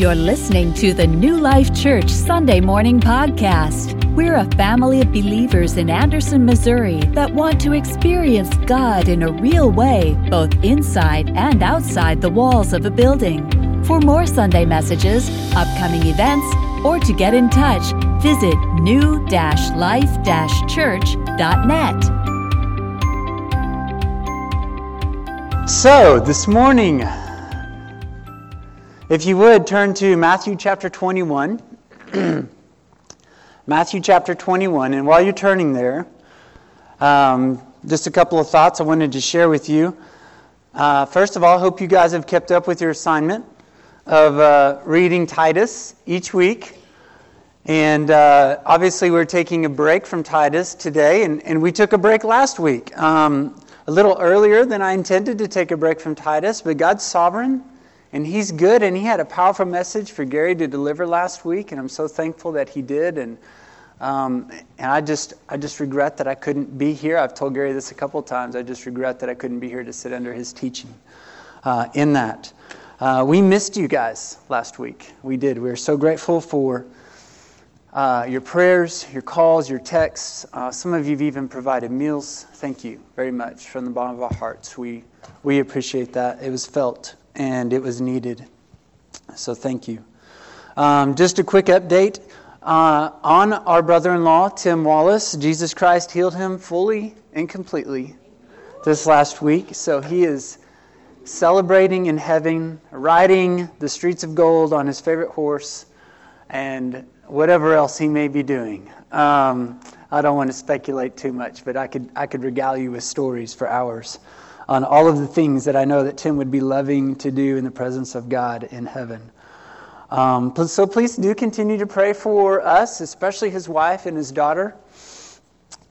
You're listening to the New Life Church Sunday Morning Podcast. We're a family of believers in Anderson, Missouri that want to experience God in a real way, both inside and outside the walls of a building. For more Sunday messages, upcoming events, or to get in touch, visit new-life-church.net. So, this morning, if you would turn to Matthew chapter 21. Matthew chapter 21. And while you're turning there, um, just a couple of thoughts I wanted to share with you. Uh, first of all, I hope you guys have kept up with your assignment of uh, reading Titus each week. And uh, obviously, we're taking a break from Titus today, and, and we took a break last week. Um, a little earlier than I intended to take a break from Titus, but God's sovereign and he's good, and he had a powerful message for Gary to deliver last week, and I'm so thankful that he did. And um, and I just I just regret that I couldn't be here. I've told Gary this a couple times. I just regret that I couldn't be here to sit under his teaching uh, in that. Uh, we missed you guys last week. We did. We are so grateful for uh, your prayers, your calls, your texts. Uh, some of you have even provided meals. Thank you very much from the bottom of our hearts. We we appreciate that. It was felt and it was needed. So thank you. Um, just a quick update uh, on our brother in law, Tim Wallace. Jesus Christ healed him fully and completely this last week. So he is celebrating in heaven, riding the streets of gold on his favorite horse, and whatever else he may be doing. Um, I don't want to speculate too much, but I could, I could regale you with stories for hours on all of the things that I know that Tim would be loving to do in the presence of God in heaven. Um, so please do continue to pray for us, especially his wife and his daughter,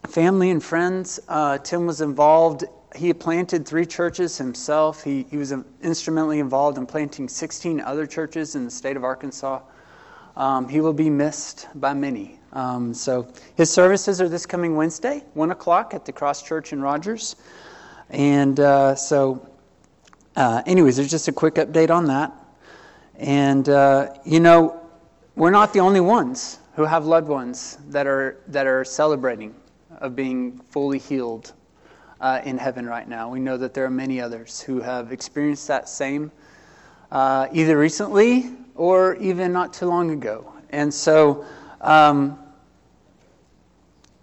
family and friends. Uh, Tim was involved. He planted three churches himself. He, he was instrumentally involved in planting 16 other churches in the state of Arkansas. Um, he will be missed by many. Um, so his services are this coming Wednesday, 1 o'clock at the Cross Church in Rogers. And uh, so, uh, anyways, there's just a quick update on that. And, uh, you know, we're not the only ones who have loved ones that are, that are celebrating of being fully healed uh, in heaven right now. We know that there are many others who have experienced that same uh, either recently or even not too long ago. And so um,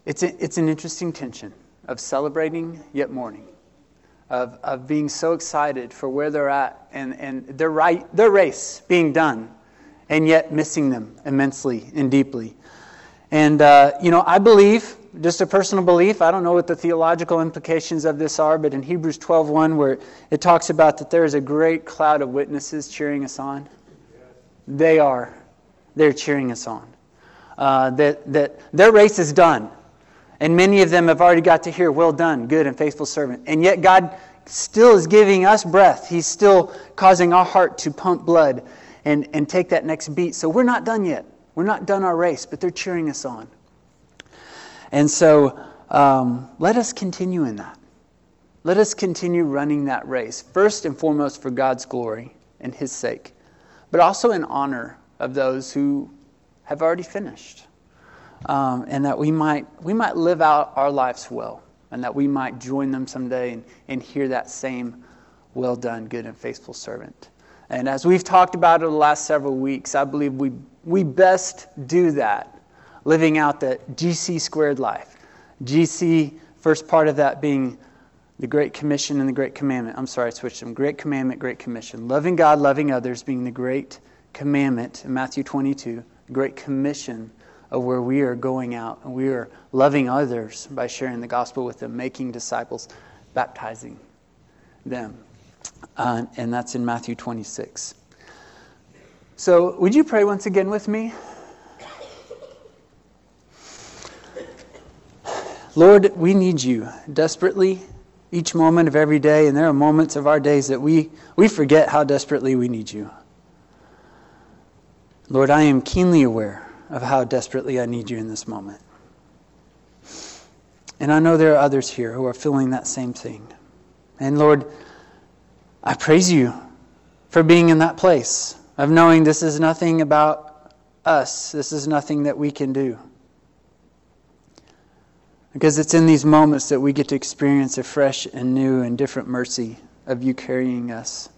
it's, a, it's an interesting tension of celebrating yet mourning of, of being so excited for where they're at and, and their, right, their race being done, and yet missing them immensely and deeply. And, uh, you know, I believe, just a personal belief, I don't know what the theological implications of this are, but in Hebrews 12.1, where it talks about that there is a great cloud of witnesses cheering us on, they are. They're cheering us on. Uh, that, that their race is done. And many of them have already got to hear, Well done, good and faithful servant. And yet, God still is giving us breath. He's still causing our heart to pump blood and, and take that next beat. So, we're not done yet. We're not done our race, but they're cheering us on. And so, um, let us continue in that. Let us continue running that race, first and foremost for God's glory and His sake, but also in honor of those who have already finished um, and that we might, we might live out our lives well, and that we might join them someday and, and hear that same well done, good and faithful servant. And as we've talked about over the last several weeks, I believe we, we best do that living out the GC squared life. GC, first part of that being the Great Commission and the Great Commandment. I'm sorry, I switched them. Great Commandment, Great Commission. Loving God, loving others being the Great Commandment in Matthew 22. Great Commission of where we are going out and we are loving others by sharing the gospel with them, making disciples, baptizing them. Uh, and that's in Matthew 26. So, would you pray once again with me? Lord, we need you desperately each moment of every day, and there are moments of our days that we, we forget how desperately we need you. Lord, I am keenly aware of how desperately I need you in this moment. And I know there are others here who are feeling that same thing. And Lord, I praise you for being in that place of knowing this is nothing about us, this is nothing that we can do. Because it's in these moments that we get to experience a fresh and new and different mercy of you carrying us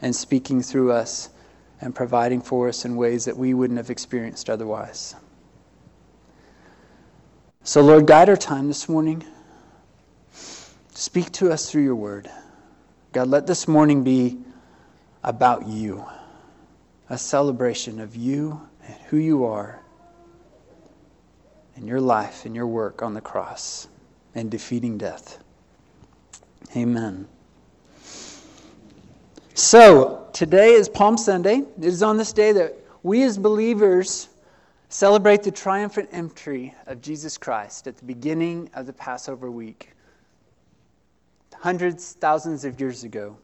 and speaking through us and providing for us in ways that we wouldn't have experienced otherwise. So, Lord, guide our time this morning. Speak to us through your word. God, let this morning be about you, a celebration of you and who you are and your life and your work on the cross and defeating death. Amen. So, today is Palm Sunday. It is on this day that we as believers celebrate the triumphant entry of Jesus Christ at the beginning of the Passover week. Hundreds, thousands of years ago.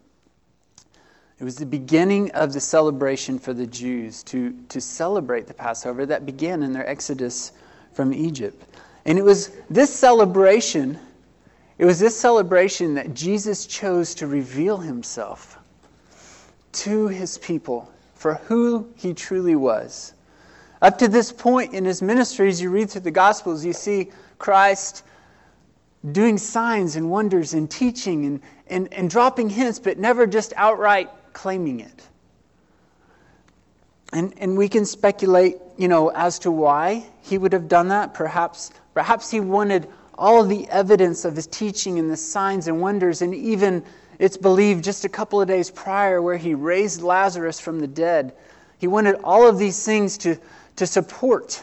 It was the beginning of the celebration for the Jews to, to celebrate the Passover that began in their exodus from Egypt. And it was this celebration, it was this celebration that Jesus chose to reveal himself to his people for who he truly was. Up to this point in his ministry, as you read through the Gospels, you see Christ doing signs and wonders and teaching and, and, and dropping hints, but never just outright claiming it. And, and we can speculate, you know, as to why he would have done that. Perhaps, perhaps he wanted all the evidence of his teaching and the signs and wonders, and even it's believed just a couple of days prior, where he raised Lazarus from the dead. He wanted all of these things to, to support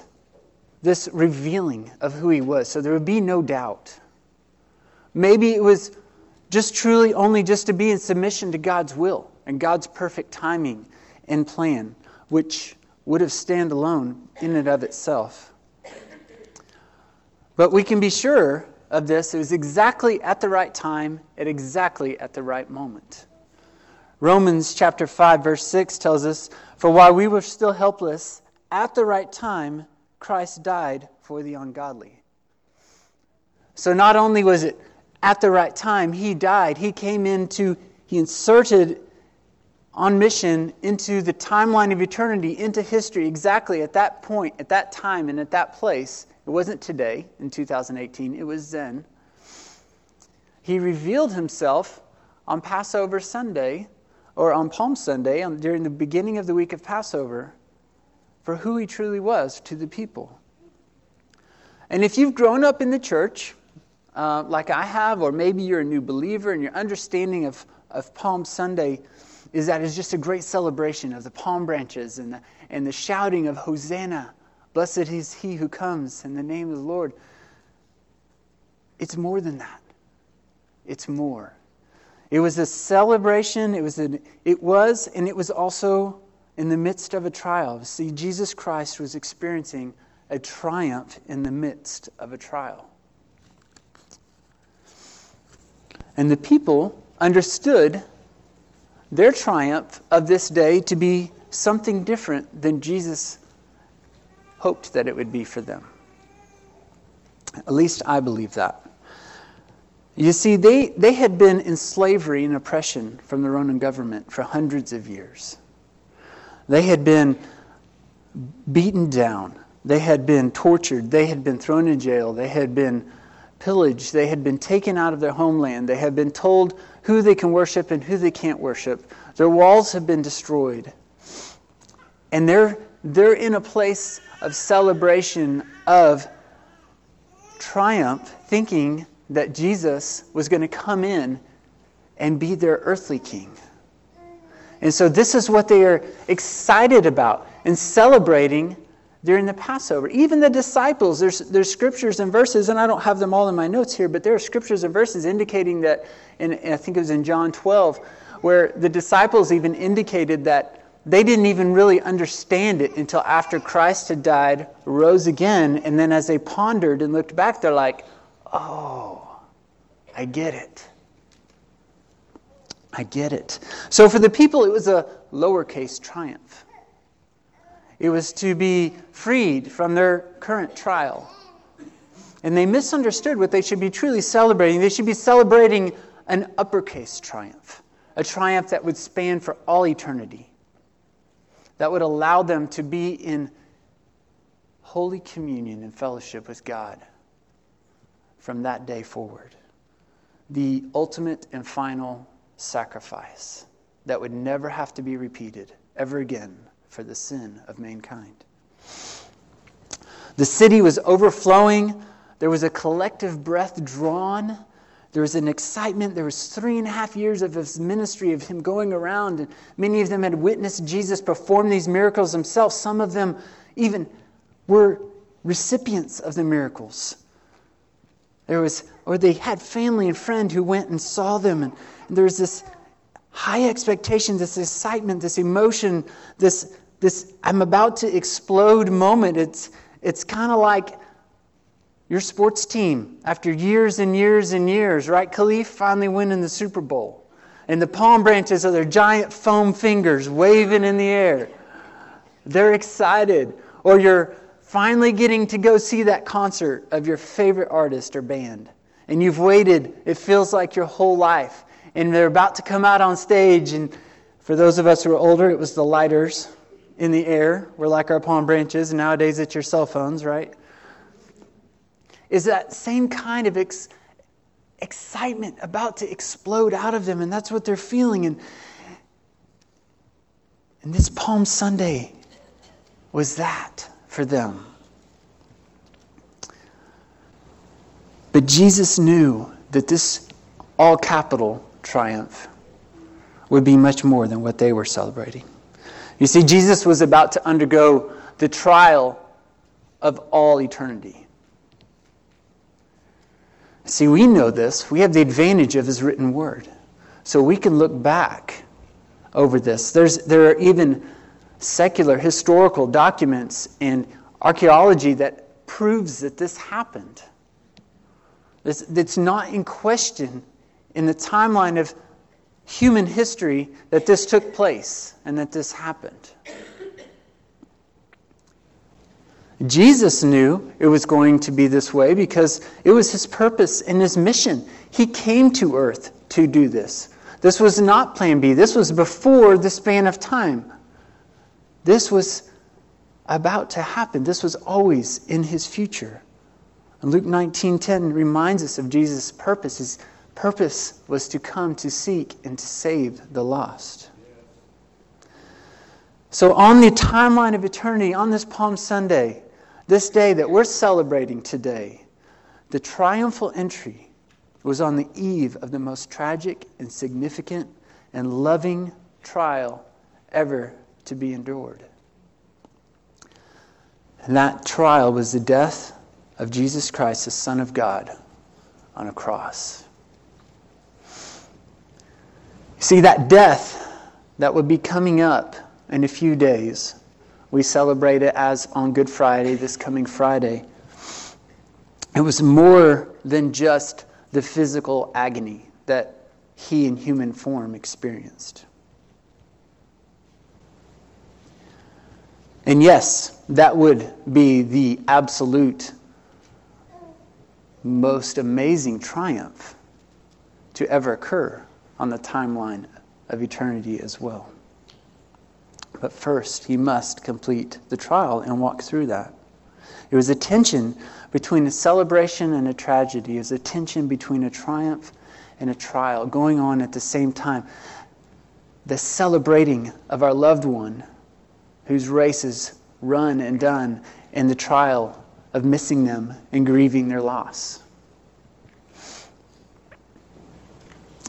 this revealing of who he was, so there would be no doubt. Maybe it was just truly only just to be in submission to God's will and God's perfect timing and plan, which would have stand alone in and of itself. But we can be sure of this, it was exactly at the right time, at exactly at the right moment. Romans chapter 5 verse 6 tells us, "For while we were still helpless, at the right time Christ died for the ungodly." So not only was it at the right time, he died. He came into he inserted on mission into the timeline of eternity, into history, exactly at that point, at that time, and at that place. It wasn't today in 2018, it was then. He revealed himself on Passover Sunday, or on Palm Sunday, on, during the beginning of the week of Passover, for who he truly was to the people. And if you've grown up in the church, uh, like I have, or maybe you're a new believer and your understanding of, of Palm Sunday is that it's just a great celebration of the palm branches and the, and the shouting of Hosanna, Blessed is he who comes in the name of the Lord. It's more than that. It's more. It was a celebration. It was, an, it was, and it was also in the midst of a trial. See, Jesus Christ was experiencing a triumph in the midst of a trial. And the people understood their triumph of this day to be something different than Jesus hoped that it would be for them. At least I believe that. You see, they, they had been in slavery and oppression from the Roman government for hundreds of years. They had been beaten down. They had been tortured. They had been thrown in jail. They had been pillaged. They had been taken out of their homeland. They had been told who they can worship and who they can't worship. Their walls have been destroyed. And they're, they're in a place of celebration, of triumph, thinking that Jesus was going to come in and be their earthly king. And so, this is what they are excited about and celebrating during the Passover. Even the disciples, there's, there's scriptures and verses, and I don't have them all in my notes here, but there are scriptures and verses indicating that, in, I think it was in John 12, where the disciples even indicated that they didn't even really understand it until after Christ had died, rose again, and then as they pondered and looked back, they're like, oh, I get it. I get it. So for the people, it was a lowercase triumph. It was to be freed from their current trial. And they misunderstood what they should be truly celebrating. They should be celebrating an uppercase triumph, a triumph that would span for all eternity. That would allow them to be in holy communion and fellowship with God from that day forward. The ultimate and final sacrifice that would never have to be repeated ever again for the sin of mankind. The city was overflowing. There was a collective breath drawn. There was an excitement. There was three and a half years of his ministry, of him going around. And many of them had witnessed Jesus perform these miracles themselves. Some of them even were recipients of the miracles. There was, or they had family and friend who went and saw them. And, and there was this high expectation, this excitement, this emotion, this, this I'm about to explode moment. It's, it's kind of like your sports team after years and years and years, right? Khalif finally winning the Super Bowl. And the palm branches are their giant foam fingers waving in the air. They're excited. Or you're finally getting to go see that concert of your favorite artist or band. And you've waited, it feels like your whole life. And they're about to come out on stage. And for those of us who are older, it was the lighters in the air. We're like our palm branches. And nowadays it's your cell phones, right? Is that same kind of ex- excitement about to explode out of them. And that's what they're feeling. And, and this Palm Sunday was that for them. But Jesus knew that this all capital triumph would be much more than what they were celebrating. You see, Jesus was about to undergo the trial of all eternity. See, we know this. We have the advantage of his written word. So we can look back over this. There's, there are even secular historical documents and archaeology that proves that this happened. It's, it's not in question in the timeline of human history that this took place and that this happened. Jesus knew it was going to be this way because it was his purpose and his mission. He came to earth to do this. This was not plan B. This was before the span of time. This was about to happen. This was always in his future. And Luke 19:10 reminds us of Jesus' purpose. His purpose was to come to seek and to save the lost. So on the timeline of eternity, on this Palm Sunday, this day that we're celebrating today, the triumphal entry was on the eve of the most tragic and significant and loving trial ever to be endured. And that trial was the death of Jesus Christ, the Son of God, on a cross. See, that death that would be coming up in a few days, we celebrate it as on Good Friday, this coming Friday. It was more than just the physical agony that he in human form experienced. And yes, that would be the absolute most amazing triumph to ever occur on the timeline of eternity as well. But first, he must complete the trial and walk through that. It was a tension between a celebration and a tragedy. It was a tension between a triumph and a trial going on at the same time. The celebrating of our loved one whose race is run and done, and the trial of missing them and grieving their loss.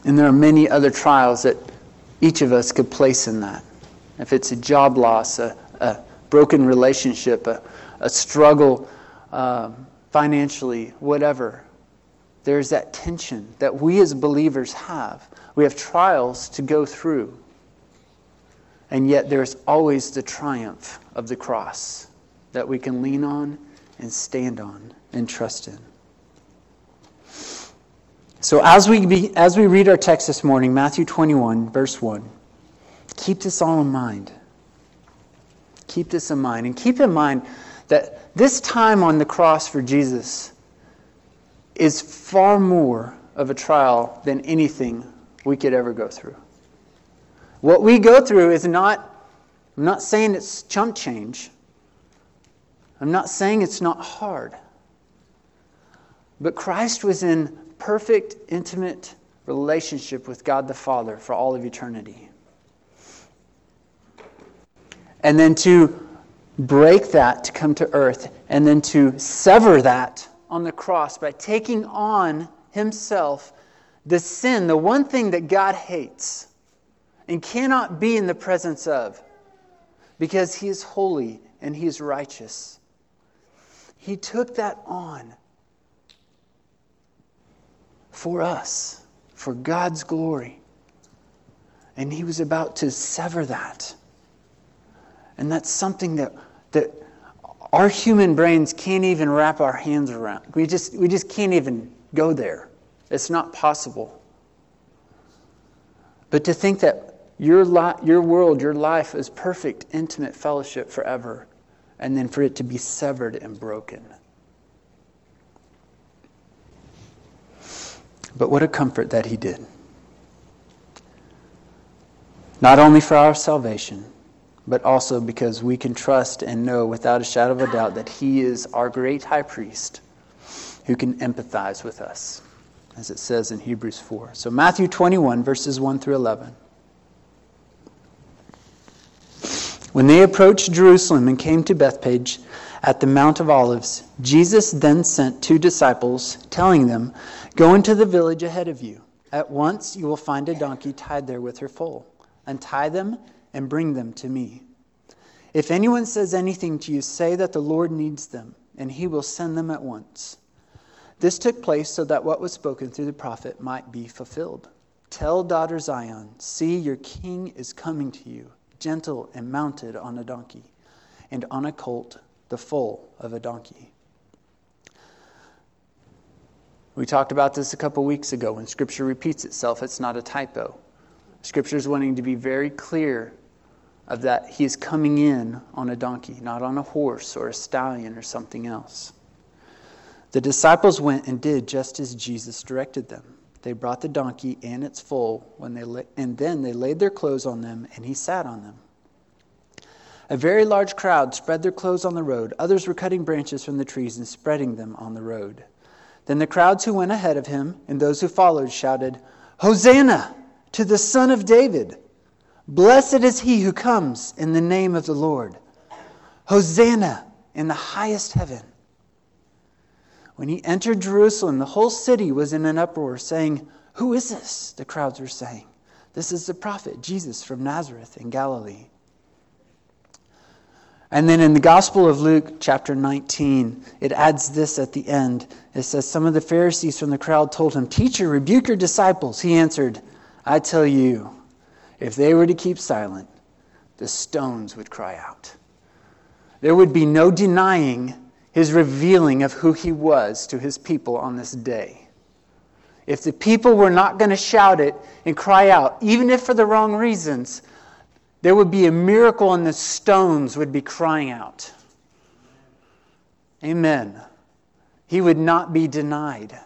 And there are many other trials that each of us could place in that. If it's a job loss, a, a broken relationship, a, a struggle um, financially, whatever, there's that tension that we as believers have. We have trials to go through. And yet there's always the triumph of the cross that we can lean on and stand on and trust in. So as we, be, as we read our text this morning, Matthew 21, verse 1, keep this all in mind. Keep this in mind. And keep in mind that this time on the cross for Jesus is far more of a trial than anything we could ever go through. What we go through is not I'm not saying it's chump change. I'm not saying it's not hard. But Christ was in perfect, intimate relationship with God the Father for all of eternity. And then to break that to come to earth, and then to sever that on the cross by taking on himself the sin, the one thing that God hates and cannot be in the presence of because he is holy and he is righteous. He took that on for us, for God's glory. And he was about to sever that. And that's something that, that our human brains can't even wrap our hands around. We just, we just can't even go there. It's not possible. But to think that your, li- your world, your life is perfect, intimate fellowship forever, and then for it to be severed and broken. But what a comfort that he did. Not only for our salvation, but also because we can trust and know without a shadow of a doubt that he is our great high priest who can empathize with us, as it says in Hebrews 4. So, Matthew 21, verses 1 through 11. When they approached Jerusalem and came to Bethphage at the Mount of Olives, Jesus then sent two disciples, telling them, Go into the village ahead of you. At once you will find a donkey tied there with her foal. Untie them and bring them to me. If anyone says anything to you, say that the Lord needs them, and he will send them at once. This took place so that what was spoken through the prophet might be fulfilled. Tell daughter Zion, see, your king is coming to you, gentle and mounted on a donkey, and on a colt, the foal of a donkey. We talked about this a couple weeks ago. When Scripture repeats itself, it's not a typo. Scripture is wanting to be very clear of that he is coming in on a donkey, not on a horse or a stallion or something else. The disciples went and did just as Jesus directed them. They brought the donkey and its foal, when they la- and then they laid their clothes on them, and he sat on them. A very large crowd spread their clothes on the road. Others were cutting branches from the trees and spreading them on the road. Then the crowds who went ahead of him and those who followed shouted, Hosanna to the Son of David! Blessed is he who comes in the name of the Lord. Hosanna in the highest heaven. When he entered Jerusalem, the whole city was in an uproar, saying, Who is this? The crowds were saying, This is the prophet Jesus from Nazareth in Galilee. And then in the Gospel of Luke, chapter 19, it adds this at the end. It says, Some of the Pharisees from the crowd told him, Teacher, rebuke your disciples. He answered, I tell you, if they were to keep silent, the stones would cry out. There would be no denying his revealing of who he was to his people on this day. If the people were not going to shout it and cry out, even if for the wrong reasons, there would be a miracle and the stones would be crying out. Amen. He would not be denied.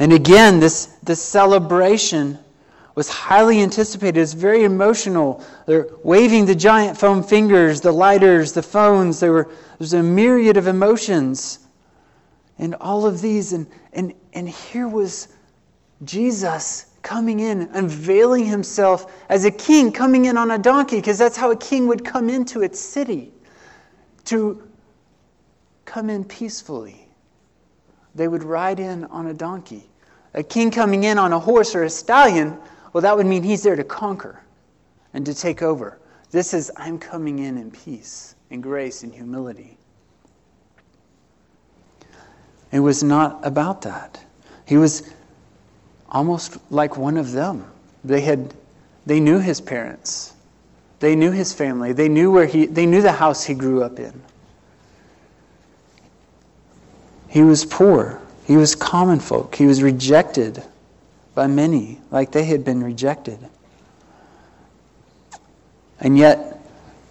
And again, this, this celebration was highly anticipated. It's very emotional. They're waving the giant foam fingers, the lighters, the phones. There were, there's a myriad of emotions. And all of these. And, and, and here was Jesus coming in, unveiling himself as a king, coming in on a donkey, because that's how a king would come into its city to come in peacefully. They would ride in on a donkey. A king coming in on a horse or a stallion, well, that would mean he's there to conquer and to take over. This is, I'm coming in in peace, in grace, in humility. It was not about that. He was almost like one of them. They had they knew his parents. They knew his family. They knew where he they knew the house he grew up in. He was poor. He was common folk. He was rejected by many, like they had been rejected. And yet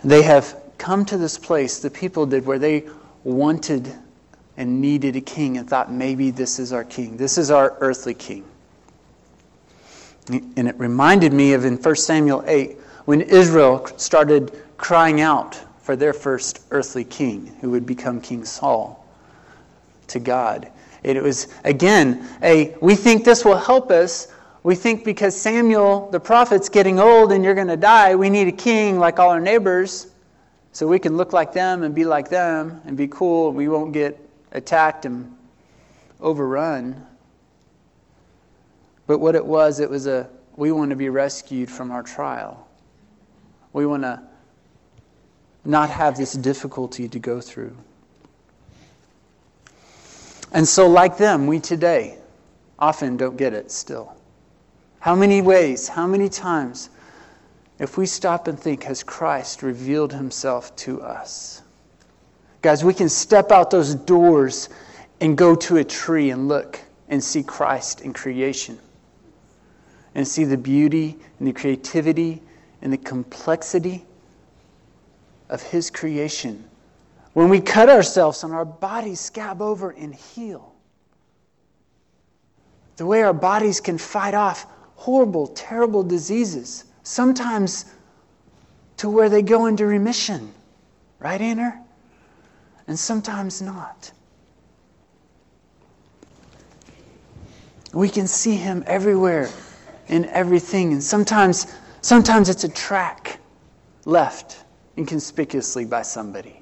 they have come to this place, the people did, where they wanted and needed a king and thought maybe this is our king. This is our earthly king. And it reminded me of in 1 Samuel 8 when Israel started crying out for their first earthly king, who would become King Saul, to God. It was, again, a we think this will help us. We think because Samuel, the prophet's getting old and you're going to die, we need a king like all our neighbors so we can look like them and be like them and be cool. We won't get attacked and overrun. But what it was, it was a we want to be rescued from our trial. We want to not have this difficulty to go through. And so, like them, we today often don't get it still. How many ways, how many times, if we stop and think, has Christ revealed himself to us? Guys, we can step out those doors and go to a tree and look and see Christ in creation and see the beauty and the creativity and the complexity of His creation. When we cut ourselves and our bodies scab over and heal, the way our bodies can fight off horrible, terrible diseases, sometimes to where they go into remission. Right, Anner? And sometimes not. We can see him everywhere in everything. And sometimes, sometimes it's a track left inconspicuously by somebody.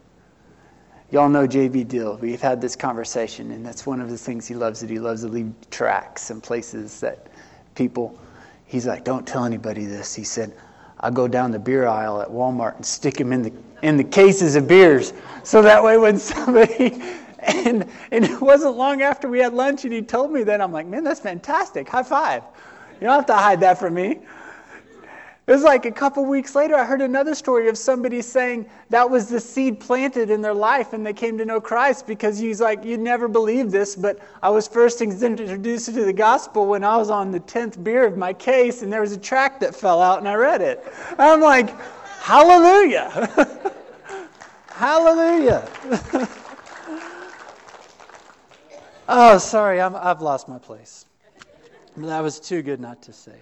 Y'all know J.B. Dill. We've had this conversation, and that's one of the things he loves that he loves to leave tracks and places that people, he's like, don't tell anybody this. He said, I'll go down the beer aisle at Walmart and stick them in the, in the cases of beers. So that way when somebody, and, and it wasn't long after we had lunch and he told me that, I'm like, man, that's fantastic. High five. You don't have to hide that from me. It was like a couple weeks later, I heard another story of somebody saying that was the seed planted in their life and they came to know Christ because he's like, You'd never believe this, but I was first introduced to the gospel when I was on the 10th beer of my case and there was a tract that fell out and I read it. I'm like, Hallelujah! Hallelujah! oh, sorry, i have lost my place. That was too good not to say.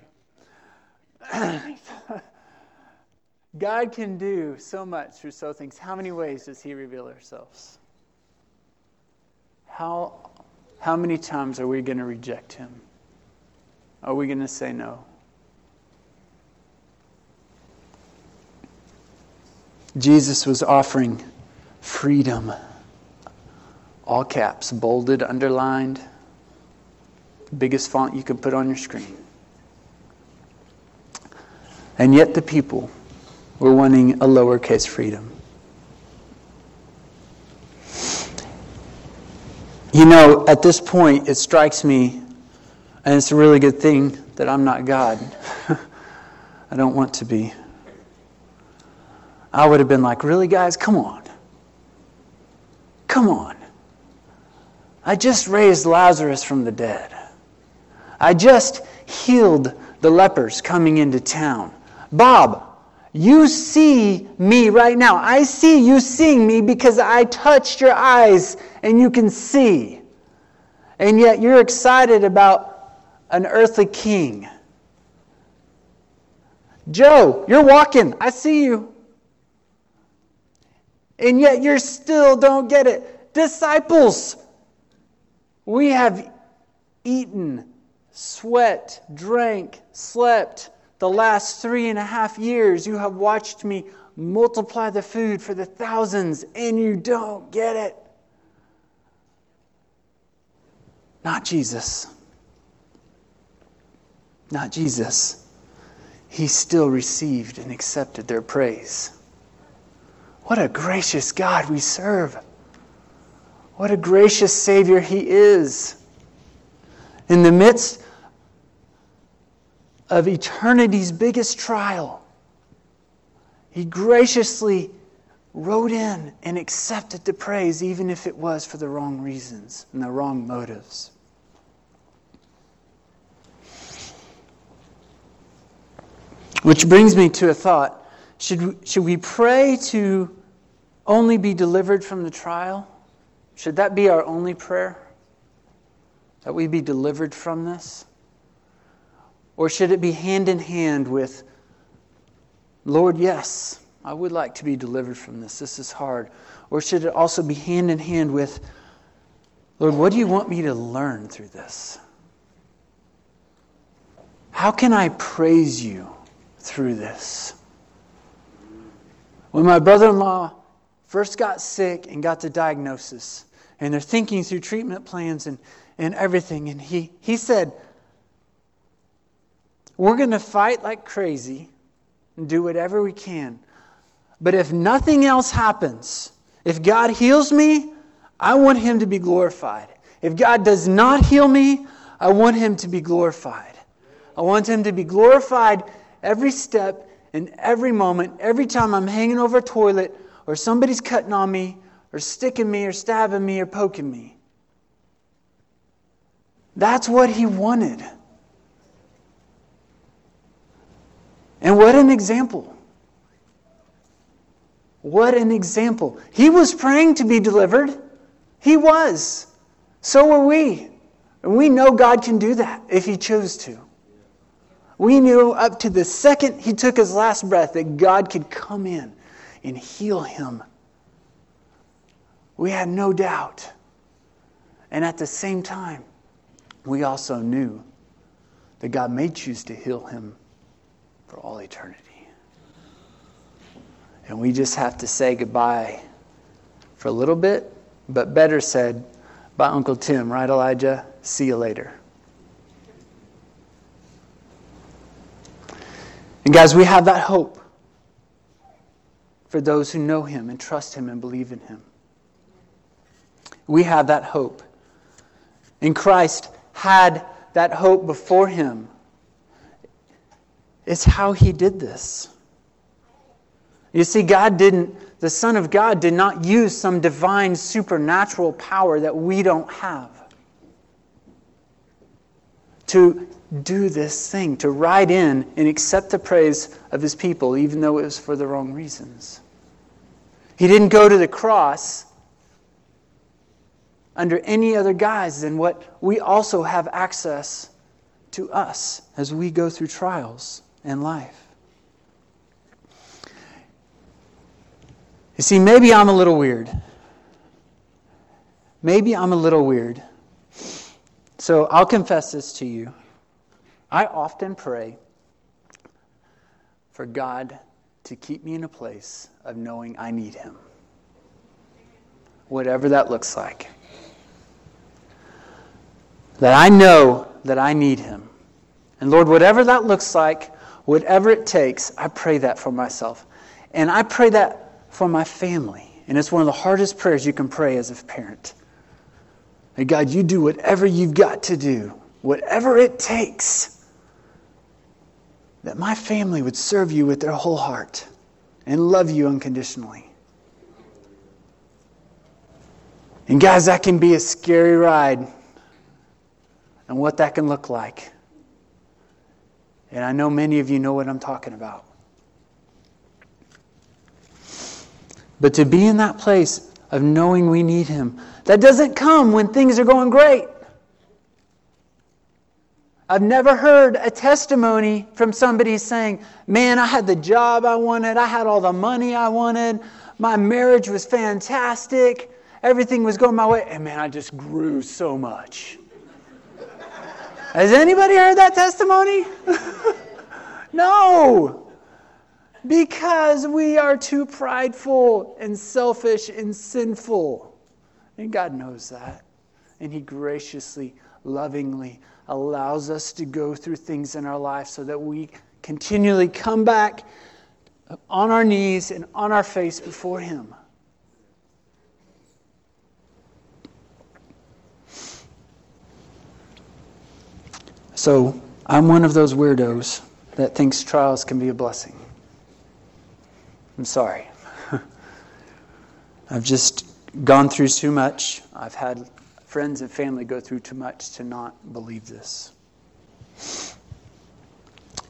God can do so much through so things. How many ways does He reveal ourselves? How, how many times are we going to reject Him? Are we going to say no? Jesus was offering freedom. All caps, bolded, underlined biggest font you could put on your screen. And yet the people were wanting a lowercase freedom. You know, at this point, it strikes me, and it's a really good thing that I'm not God. I don't want to be. I would have been like, really, guys? Come on. Come on. I just raised Lazarus from the dead. I just healed the lepers coming into town. Bob, you see me right now. I see you seeing me because I touched your eyes and you can see. And yet you're excited about an earthly king. Joe, you're walking. I see you. And yet you still don't get it. Disciples, we have eaten sweat, drank, slept. The last three and a half years, you have watched me multiply the food for the thousands, and you don't get it. Not Jesus. Not Jesus. He still received and accepted their praise. What a gracious God we serve. What a gracious Savior He is. In the midst of eternity's biggest trial, he graciously rode in and accepted the praise, even if it was for the wrong reasons and the wrong motives. Which brings me to a thought. Should, should we pray to only be delivered from the trial? Should that be our only prayer? That we be delivered from this? Or should it be hand in hand with, Lord, yes, I would like to be delivered from this. This is hard. Or should it also be hand in hand with, Lord, what do you want me to learn through this? How can I praise you through this? When my brother in law first got sick and got the diagnosis, and they're thinking through treatment plans and, and everything, and he, he said, We're going to fight like crazy and do whatever we can. But if nothing else happens, if God heals me, I want him to be glorified. If God does not heal me, I want him to be glorified. I want him to be glorified every step and every moment, every time I'm hanging over a toilet or somebody's cutting on me or sticking me or stabbing me or poking me. That's what he wanted. And what an example. What an example. He was praying to be delivered. He was. So were we. And we know God can do that if He chose to. We knew up to the second he took his last breath that God could come in and heal him. We had no doubt. And at the same time, we also knew that God may choose to heal him for all eternity. And we just have to say goodbye for a little bit, but better said by Uncle Tim, right, Elijah? See you later. And guys, we have that hope for those who know Him and trust Him and believe in Him. We have that hope. And Christ had that hope before Him. It's how He did this. You see, God didn't, the Son of God did not use some divine supernatural power that we don't have to do this thing, to ride in and accept the praise of his people, even though it was for the wrong reasons. He didn't go to the cross under any other guise than what we also have access to us as we go through trials in life. You see, maybe I'm a little weird. Maybe I'm a little weird. So I'll confess this to you. I often pray for God to keep me in a place of knowing I need Him, whatever that looks like. That I know that I need Him. And Lord, whatever that looks like, whatever it takes, I pray that for myself. And I pray that for my family. And it's one of the hardest prayers you can pray as a parent. And God, you do whatever you've got to do, whatever it takes that my family would serve you with their whole heart and love you unconditionally. And guys, that can be a scary ride and what that can look like. And I know many of you know what I'm talking about. But to be in that place of knowing we need Him, that doesn't come when things are going great. I've never heard a testimony from somebody saying, Man, I had the job I wanted, I had all the money I wanted, my marriage was fantastic, everything was going my way, and man, I just grew so much. Has anybody heard that testimony? no. Because we are too prideful and selfish and sinful. And God knows that. And He graciously, lovingly allows us to go through things in our life so that we continually come back on our knees and on our face before Him. So, I'm one of those weirdos that thinks trials can be a blessing. I'm sorry. I've just gone through too much. I've had friends and family go through too much to not believe this.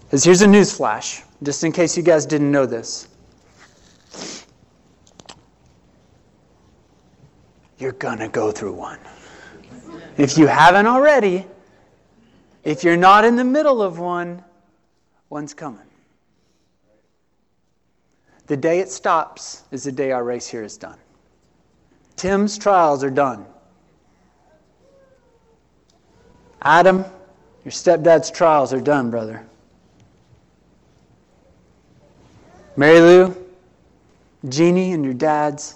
Because here's a news flash, just in case you guys didn't know this. You're going to go through one. If you haven't already, If you're not in the middle of one, one's coming. The day it stops is the day our race here is done. Tim's trials are done. Adam, your stepdad's trials are done, brother. Mary Lou, Jeannie, and your dad's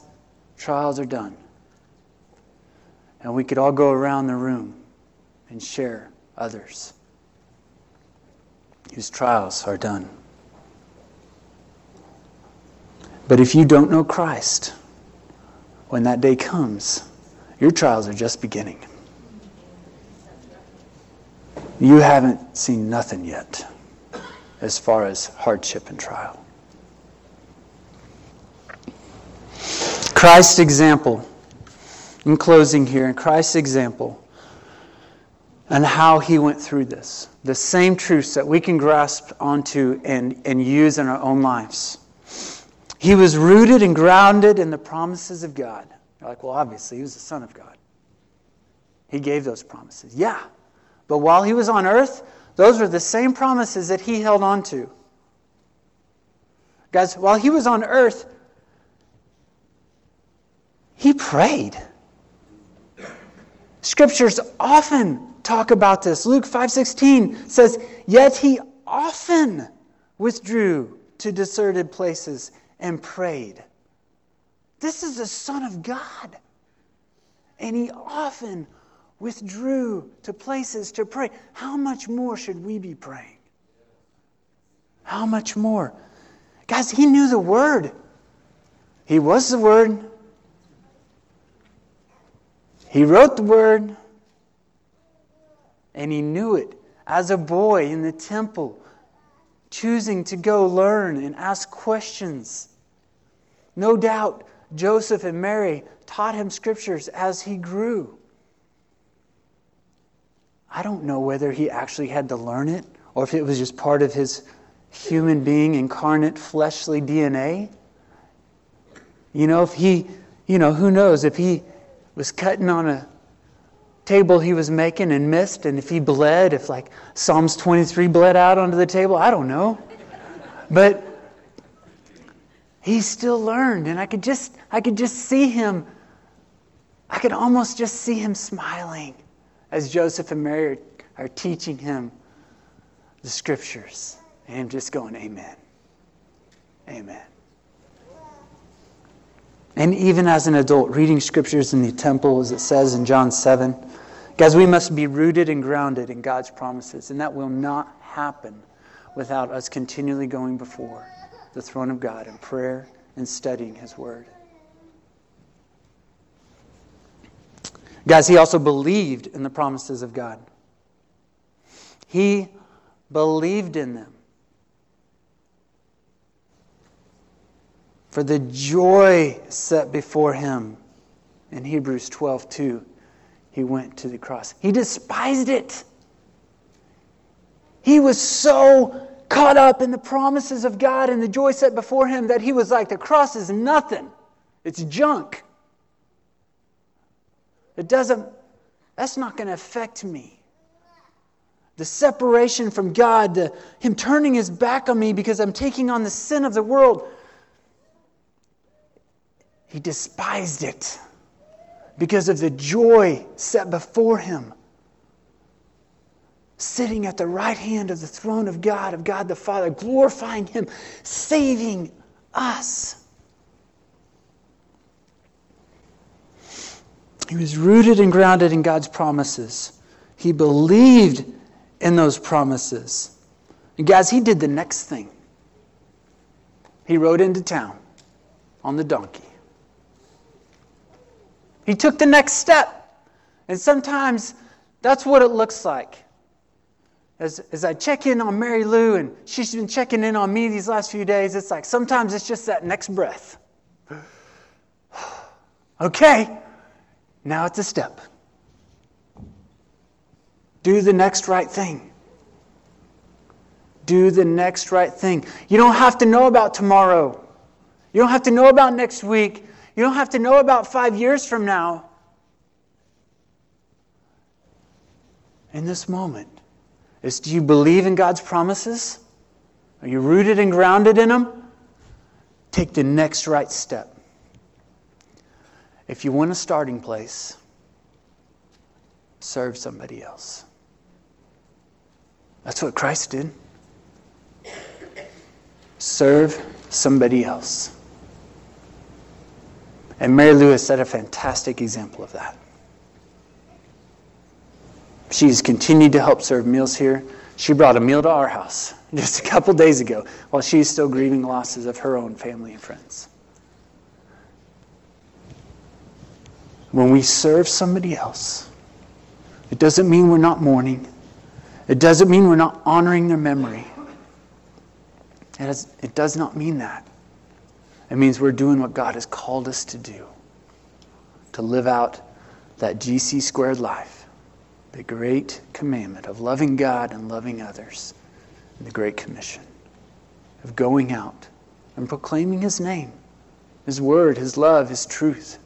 trials are done. And we could all go around the room and share others whose trials are done. But if you don't know Christ, when that day comes, your trials are just beginning. You haven't seen nothing yet as far as hardship and trial. Christ's example, in closing here, in Christ's example, and how he went through this. The same truths that we can grasp onto and, and use in our own lives. He was rooted and grounded in the promises of God. You're like, well, obviously, he was the Son of God. He gave those promises. Yeah. But while he was on earth, those were the same promises that he held on to. Guys, while he was on earth, he prayed. Scriptures often talk about this. Luke 5:16 says, "Yet he often withdrew to deserted places and prayed." This is the son of God. And he often withdrew to places to pray. How much more should we be praying? How much more? Guys, he knew the word. He was the word. He wrote the word and he knew it as a boy in the temple, choosing to go learn and ask questions. No doubt Joseph and Mary taught him scriptures as he grew. I don't know whether he actually had to learn it or if it was just part of his human being, incarnate, fleshly DNA. You know, if he, you know, who knows if he was cutting on a table he was making and missed, and if he bled, if like Psalms 23 bled out onto the table, I don't know. But he still learned, and I could just I could just see him. I could almost just see him smiling as Joseph and Mary are, are teaching him the scriptures, and him just going, Amen. Amen. And even as an adult, reading scriptures in the temple, as it says in John 7, Guys, we must be rooted and grounded in God's promises, and that will not happen without us continually going before the throne of God in prayer and studying His Word. Guys, he also believed in the promises of God. He believed in them. For the joy set before him in Hebrews 12 2 he went to the cross. He despised it. He was so caught up in the promises of God and the joy set before him that he was like, the cross is nothing. It's junk. It doesn't, that's not going to affect me. The separation from God, the, him turning his back on me because I'm taking on the sin of the world, he despised it because of the joy set before him. Sitting at the right hand of the throne of God, of God the Father, glorifying Him, saving us. He was rooted and grounded in God's promises. He believed in those promises. And guys, he did the next thing. He rode into town on the donkey. He took the next step. And sometimes that's what it looks like. As, as I check in on Mary Lou and she's been checking in on me these last few days, it's like sometimes it's just that next breath. okay, now it's a step. Do the next right thing. Do the next right thing. You don't have to know about tomorrow. You don't have to know about next week. You don't have to know about five years from now. In this moment, is do you believe in God's promises? Are you rooted and grounded in them? Take the next right step. If you want a starting place, serve somebody else. That's what Christ did. Serve somebody else. And Mary Lewis set a fantastic example of that. She's continued to help serve meals here. She brought a meal to our house just a couple days ago while she's still grieving losses of her own family and friends. When we serve somebody else, it doesn't mean we're not mourning. It doesn't mean we're not honoring their memory. It, has, it does not mean that. It means we're doing what God has called us to do to live out that GC squared life, the great commandment of loving God and loving others, and the great commission of going out and proclaiming His name, His word, His love, His truth.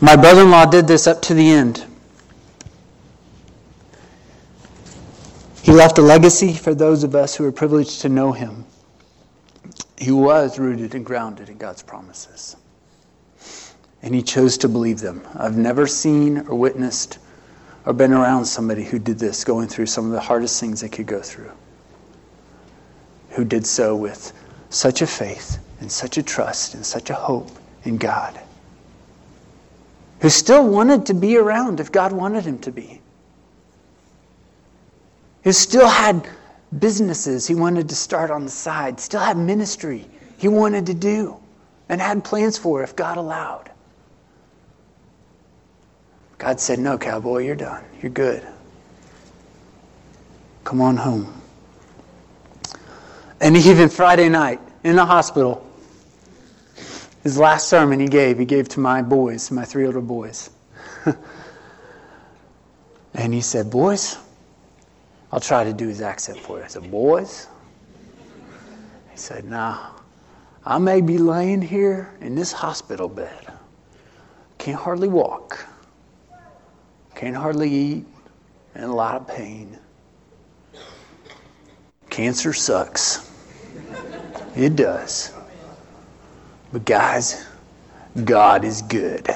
My brother in law did this up to the end. He left a legacy for those of us who are privileged to know him. He was rooted and grounded in God's promises. And he chose to believe them. I've never seen or witnessed or been around somebody who did this, going through some of the hardest things they could go through, who did so with such a faith and such a trust and such a hope in God, who still wanted to be around if God wanted him to be who still had businesses he wanted to start on the side, still had ministry he wanted to do, and had plans for if God allowed. God said, No, cowboy, you're done. You're good. Come on home. And even Friday night in the hospital, his last sermon he gave, he gave to my boys, my three older boys. and he said, Boys, I'll try to do his accent for you. I said, Boys? He said, Nah, I may be laying here in this hospital bed. Can't hardly walk. Can't hardly eat. In a lot of pain. Cancer sucks. It does. But guys, God is good.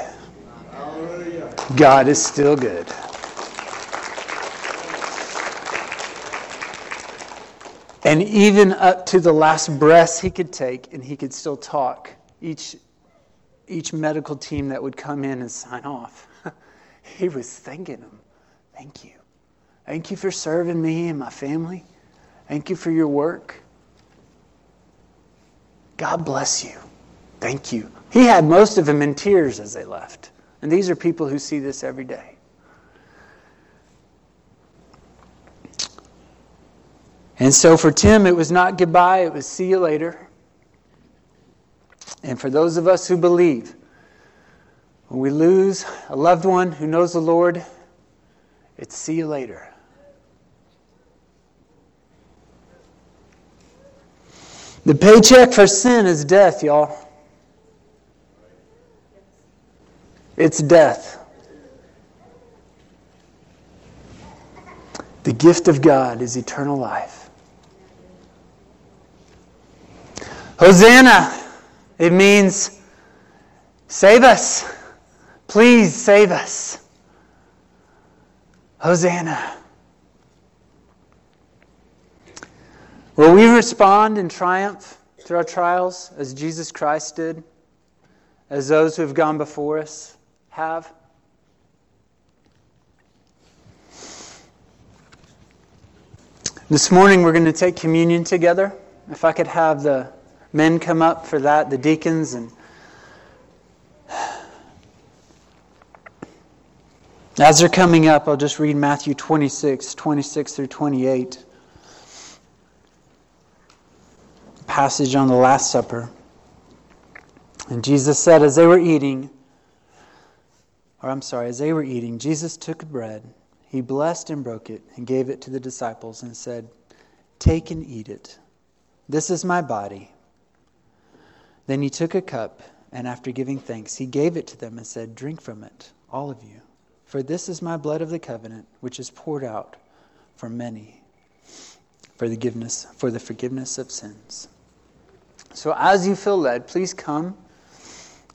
God is still good. And even up to the last breaths he could take, and he could still talk. Each, each medical team that would come in and sign off, he was thanking them. Thank you. Thank you for serving me and my family. Thank you for your work. God bless you. Thank you. He had most of them in tears as they left. And these are people who see this every day. And so for Tim, it was not goodbye, it was see you later. And for those of us who believe, when we lose a loved one who knows the Lord, it's see you later. The paycheck for sin is death, y'all. It's death. The gift of God is eternal life. Hosanna, it means save us. Please save us. Hosanna. Will we respond in triumph to our trials as Jesus Christ did, as those who have gone before us have? This morning we're going to take communion together. If I could have the men come up for that, the deacons, and as they're coming up, I'll just read Matthew 26, 26 through 28. Passage on the Last Supper. And Jesus said, as they were eating, or I'm sorry, as they were eating, Jesus took bread, he blessed and broke it, and gave it to the disciples, and said, Take and eat it. This is my body then he took a cup, And after giving thanks, he gave it to them and said, Drink from it, all of you. For this is my blood of the covenant, which is poured out for many for the forgiveness, for the forgiveness of sins. So as you feel led, please come.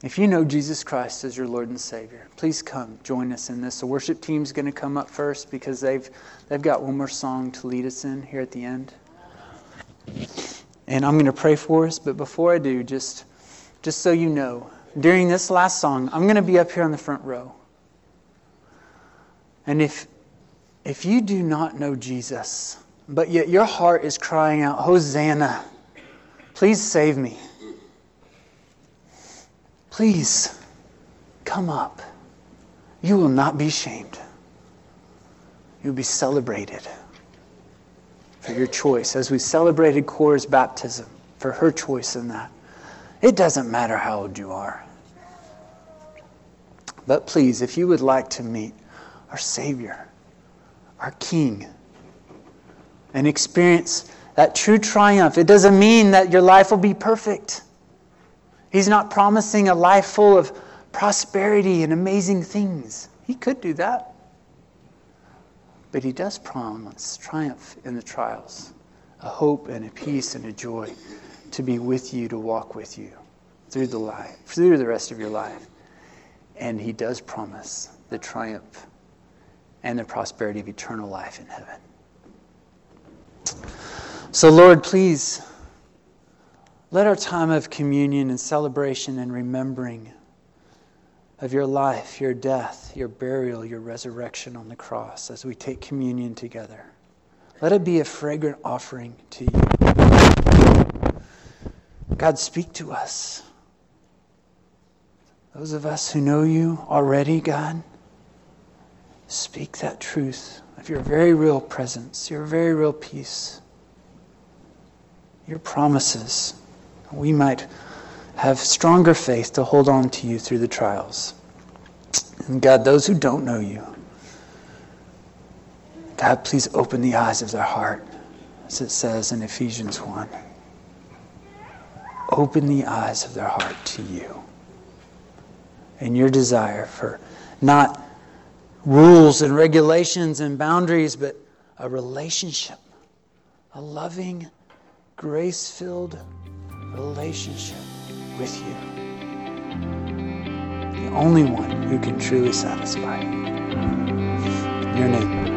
If you know Jesus Christ as your Lord and Savior, please come join us in this. The worship team's going to come up first because they've they've got one more song to lead us in here at the end. And I'm going to pray for us, but before I do, just just so you know, during this last song, I'm going to be up here on the front row. And if, if you do not know Jesus, but yet your heart is crying out, Hosanna, please save me. Please come up. You will not be shamed. You'll be celebrated for your choice, as we celebrated Cora's baptism, for her choice in that. It doesn't matter how old you are. But please, if you would like to meet our Savior, our King, and experience that true triumph, it doesn't mean that your life will be perfect. He's not promising a life full of prosperity and amazing things. He could do that. But He does promise triumph in the trials, a hope and a peace and a joy to be with you, to walk with you through the life, through the rest of your life. And he does promise the triumph and the prosperity of eternal life in heaven. So, Lord, please let our time of communion and celebration and remembering of your life, your death, your burial, your resurrection on the cross as we take communion together. Let it be a fragrant offering to you. God, speak to us. Those of us who know you already, God, speak that truth of your very real presence, your very real peace, your promises. We might have stronger faith to hold on to you through the trials. And God, those who don't know you, God, please open the eyes of their heart, as it says in Ephesians 1 open the eyes of their heart to you and your desire for not rules and regulations and boundaries, but a relationship, a loving, grace filled relationship with you. The only one who can truly satisfy. In your name.